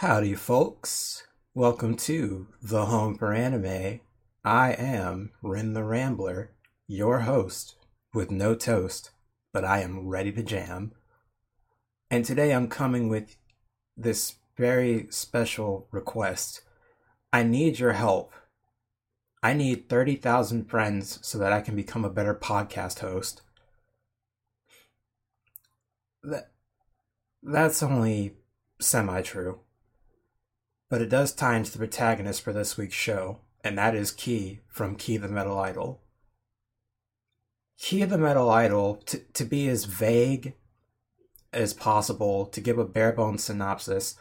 Howdy, folks. Welcome to The Home for Anime. I am Rin the Rambler, your host with no toast, but I am ready to jam. And today I'm coming with this very special request. I need your help. I need 30,000 friends so that I can become a better podcast host. That, that's only semi true. But it does tie into the protagonist for this week's show, and that is Key from Key the Metal Idol. Key the Metal Idol, to, to be as vague as possible, to give a bare bones synopsis,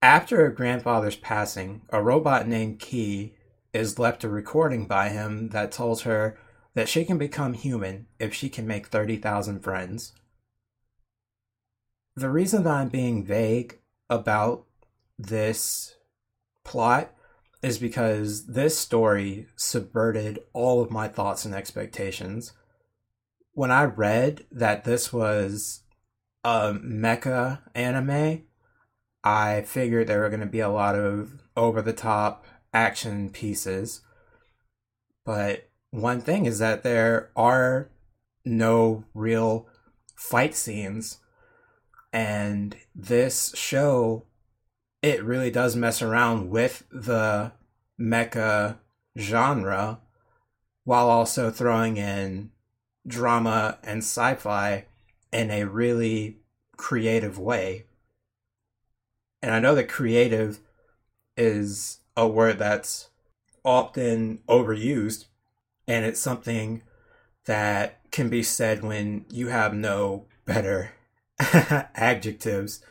after her grandfather's passing, a robot named Key is left a recording by him that tells her that she can become human if she can make 30,000 friends. The reason that I'm being vague about this plot is because this story subverted all of my thoughts and expectations. When I read that this was a mecha anime, I figured there were going to be a lot of over the top action pieces. But one thing is that there are no real fight scenes. And this show it really does mess around with the mecha genre while also throwing in drama and sci-fi in a really creative way. And I know that creative is a word that's often overused and it's something that can be said when you have no better adjectives.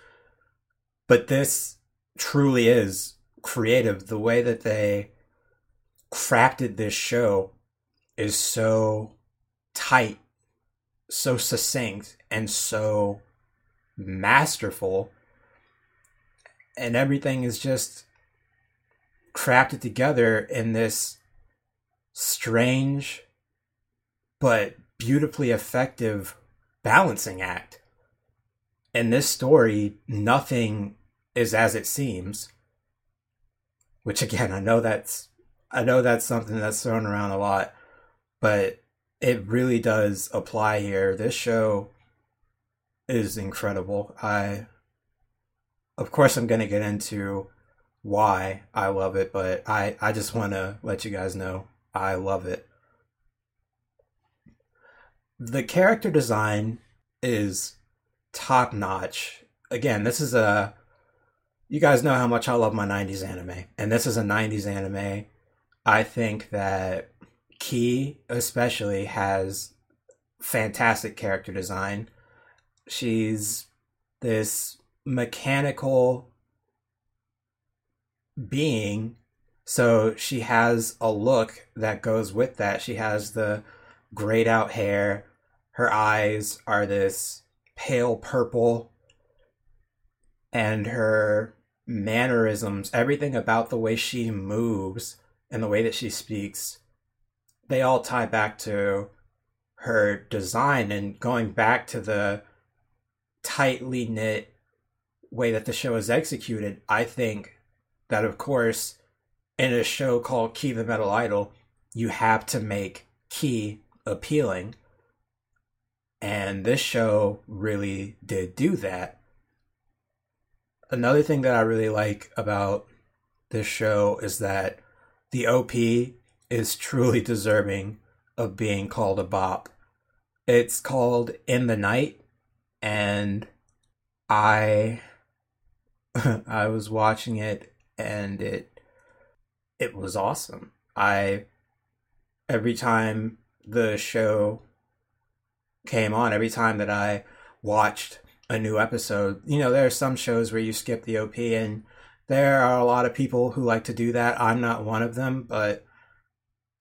But this truly is creative. The way that they crafted this show is so tight, so succinct, and so masterful. And everything is just crafted together in this strange but beautifully effective balancing act. In this story, nothing is as it seems. Which again, I know that's I know that's something that's thrown around a lot, but it really does apply here. This show is incredible. I of course I'm going to get into why I love it, but I I just want to let you guys know I love it. The character design is top notch. Again, this is a you guys know how much I love my 90s anime, and this is a 90s anime. I think that Key, especially, has fantastic character design. She's this mechanical being, so she has a look that goes with that. She has the grayed out hair, her eyes are this pale purple and her mannerisms, everything about the way she moves and the way that she speaks, they all tie back to her design and going back to the tightly knit way that the show is executed. I think that, of course, in a show called Key the Metal Idol, you have to make Key appealing. And this show really did do that another thing that I really like about this show is that the OP is truly deserving of being called a bop. It's called In the Night and I I was watching it and it it was awesome. I every time the show came on, every time that I watched a new episode. You know, there are some shows where you skip the OP, and there are a lot of people who like to do that. I'm not one of them, but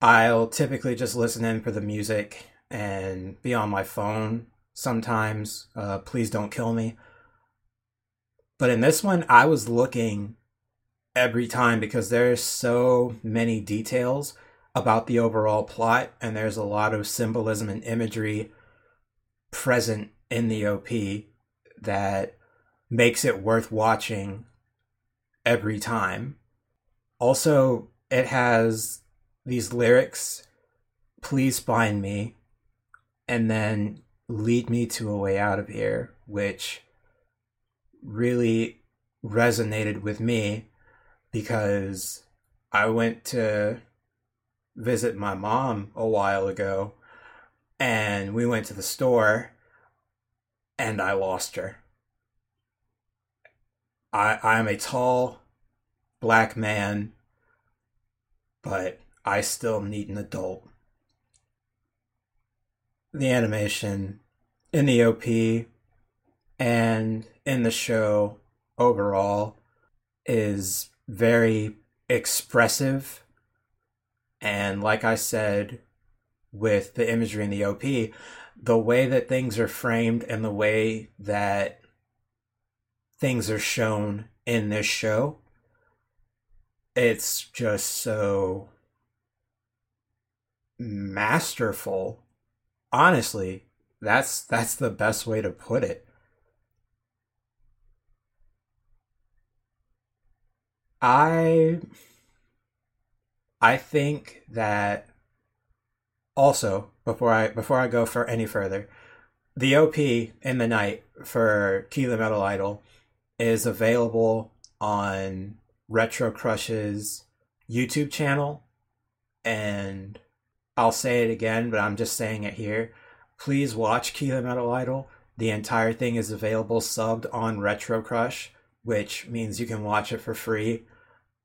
I'll typically just listen in for the music and be on my phone sometimes. Uh, please don't kill me. But in this one, I was looking every time because there's so many details about the overall plot, and there's a lot of symbolism and imagery present in the OP that makes it worth watching every time. Also, it has these lyrics please find me and then lead me to a way out of here, which really resonated with me because I went to visit my mom a while ago and we went to the store and I lost her. I I'm a tall black man, but I still need an adult. The animation in the OP and in the show overall is very expressive. And like I said, with the imagery in the OP, the way that things are framed and the way that things are shown in this show, it's just so masterful. Honestly, that's that's the best way to put it. I I think that also before I before I go for any further, the OP in the night for Key the Metal Idol is available on Retro Crush's YouTube channel and I'll say it again, but I'm just saying it here. Please watch Key the Metal Idol. The entire thing is available subbed on Retro Crush, which means you can watch it for free.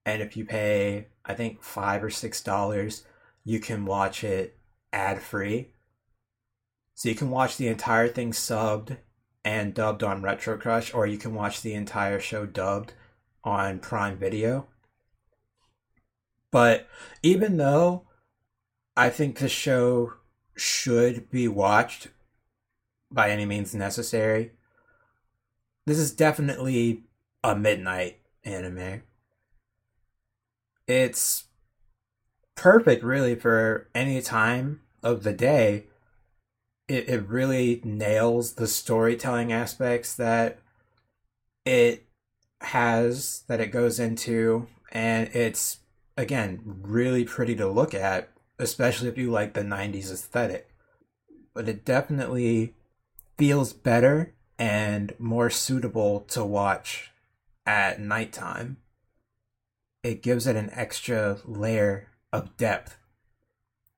And if you pay, I think five or six dollars, you can watch it ad free. So you can watch the entire thing subbed and dubbed on Retro Crush, or you can watch the entire show dubbed on Prime Video. But even though I think the show should be watched by any means necessary, this is definitely a midnight anime. It's perfect, really, for any time of the day. It, it really nails the storytelling aspects that it has, that it goes into, and it's, again, really pretty to look at, especially if you like the 90s aesthetic. But it definitely feels better and more suitable to watch at nighttime. It gives it an extra layer of depth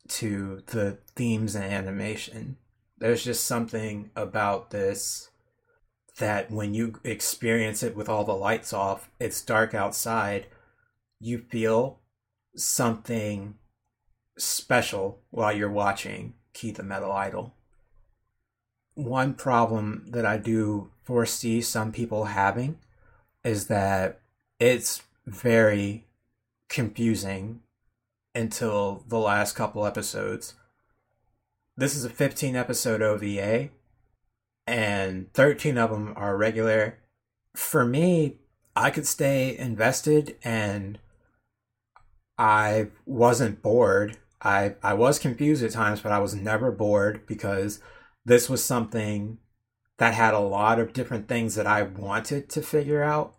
to the themes and animation. There's just something about this that when you experience it with all the lights off, it's dark outside, you feel something special while you're watching Key the Metal Idol. One problem that I do foresee some people having is that it's very confusing until the last couple episodes. This is a 15 episode OVA, and 13 of them are regular. For me, I could stay invested and I wasn't bored. I, I was confused at times, but I was never bored because this was something that had a lot of different things that I wanted to figure out,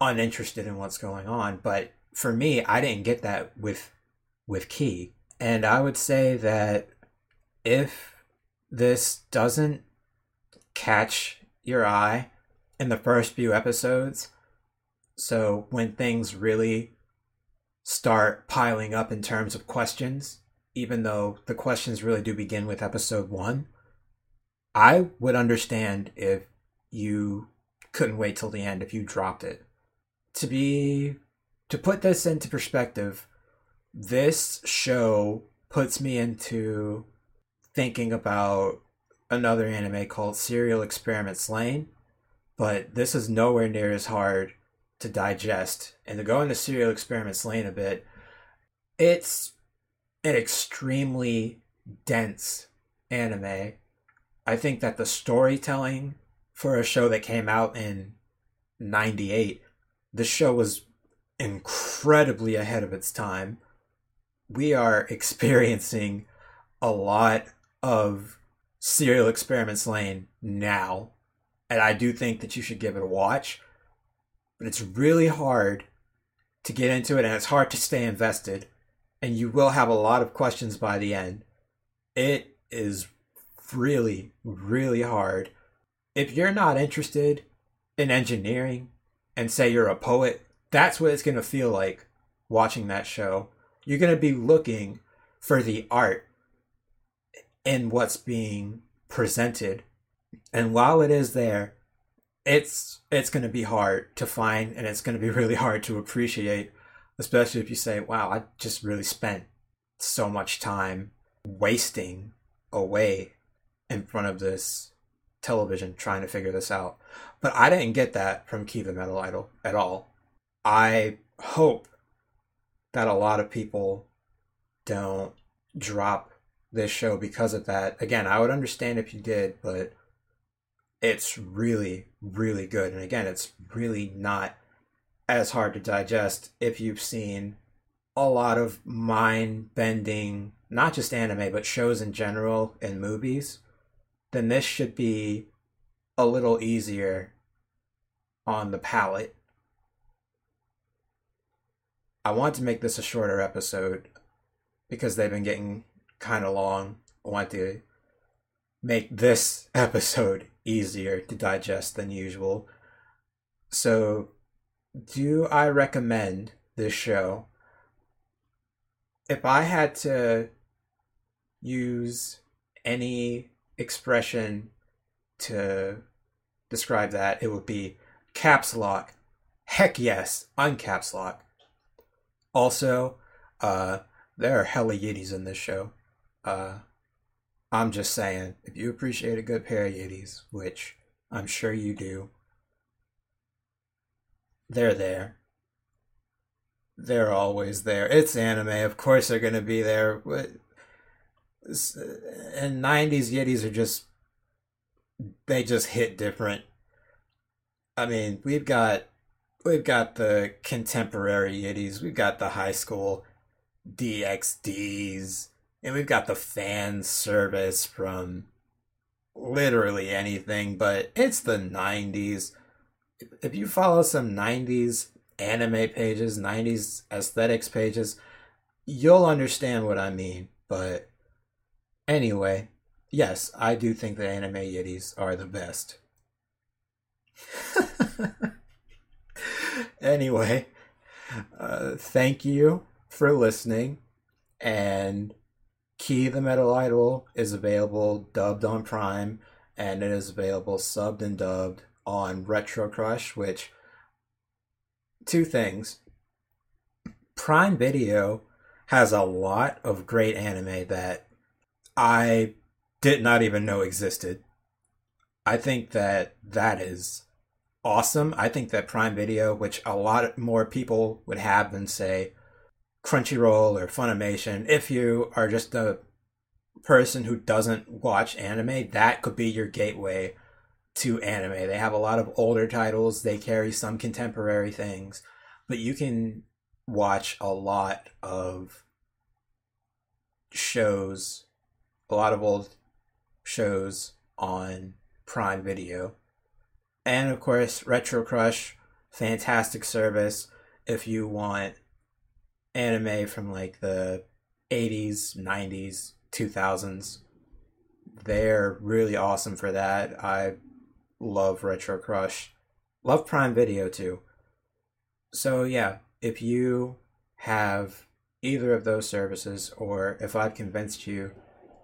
uninterested in what's going on. But for me, I didn't get that with with Key. And I would say that if this doesn't catch your eye in the first few episodes, so when things really start piling up in terms of questions, even though the questions really do begin with episode one, I would understand if you couldn't wait till the end, if you dropped it. To be, to put this into perspective, this show puts me into thinking about another anime called Serial Experiments Lain, but this is nowhere near as hard to digest. And to go into Serial Experiments Lain a bit, it's an extremely dense anime. I think that the storytelling for a show that came out in 98, the show was incredibly ahead of its time we are experiencing a lot of Serial Experiments Lain now and i do think that you should give it a watch but it's really hard to get into it and it's hard to stay invested and you will have a lot of questions by the end. It is really, really hard. If you're not interested in engineering and say you're a poet, that's what it's going to feel like watching that show. You're going to be looking for the art in what's being presented. And while it is there, it's it's going to be hard to find and it's going to be really hard to appreciate, especially if you say, "Wow, I just really spent so much time wasting away in front of this television trying to figure this out." But I didn't get that from the Metal Idol at all. I hope that a lot of people don't drop this show because of that. Again, I would understand if you did, but it's really, really good. And again, it's really not as hard to digest if you've seen a lot of mind bending, not just anime, but shows in general and movies, then this should be a little easier on the palate. I want to make this a shorter episode because they've been getting kind of long. I want to make this episode easier to digest than usual. So, do I recommend this show? If I had to use any expression to describe that, it would be caps lock. Heck yes, uncaps lock. Also, uh, there are hella yiddies in this show. Uh, I'm just saying, if you appreciate a good pair of yiddies, which I'm sure you do, they're there. They're always there. It's anime, of course they're gonna be there. And '90s yiddies are just they just hit different. I mean, we've got we've got the contemporary yiddies, we've got the high school DXDs, and we've got the fan service from literally anything, but it's the 90s. If you follow some 90s anime pages, 90s aesthetics pages, you'll understand what I mean. But anyway, yes, I do think the anime yiddies are the best. anyway, uh, thank you for listening. And Key the Metal Idol is available dubbed on Prime, and it is available subbed and dubbed on Retro Crush, which two things. Prime Video has a lot of great anime that I did not even know existed. I think that that is awesome. I think that Prime Video, which a lot more people would have than say Crunchyroll or Funimation, if you are just a person who doesn't watch anime, that could be your gateway to anime. They have a lot of older titles, they carry some contemporary things, but you can watch a lot of shows, a lot of old shows on Prime Video. And of course, Retro Crush, fantastic service if you want anime from like the 80s, 90s, 2000s. They're really awesome for that. I love Retro Crush. Love Prime Video too. So, yeah, if you have either of those services, or if I've convinced you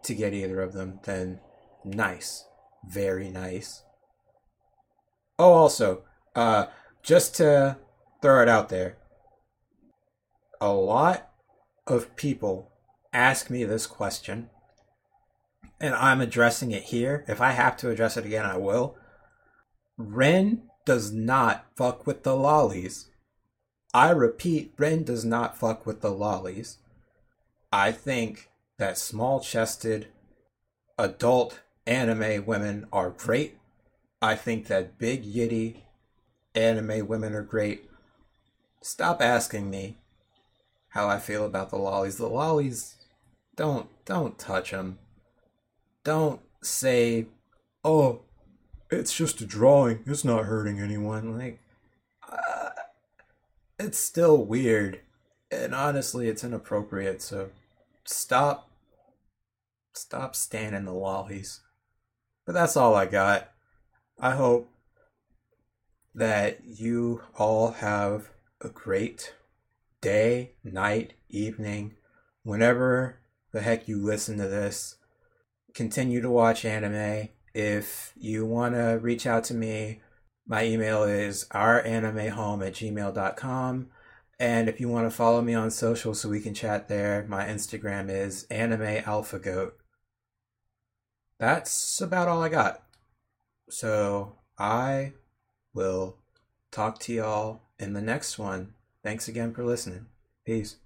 to get either of them, then nice. Very nice. Oh, also, uh, just to throw it out there, a lot of people ask me this question, and I'm addressing it here. If I have to address it again, I will. Rin does not fuck with the lolis. I repeat, Rin does not fuck with the lolis. I think that small chested adult anime women are great. I think that big yitty anime women are great. Stop asking me how I feel about the lolis. The lolis, don't don't touch them. Don't say, "Oh, it's just a drawing. It's not hurting anyone." Like, uh, it's still weird. And honestly, it's inappropriate. So stop. Stop standing the lolis. But that's all I got. I hope that you all have a great day, night, evening, whenever the heck you listen to this. Continue to watch anime. If you want to reach out to me, my email is ouranimehome at gmail.com. And if you want to follow me on social so we can chat there, my Instagram is animealphagoat. That's about all I got. So I will talk to y'all in the next one. Thanks again for listening. Peace.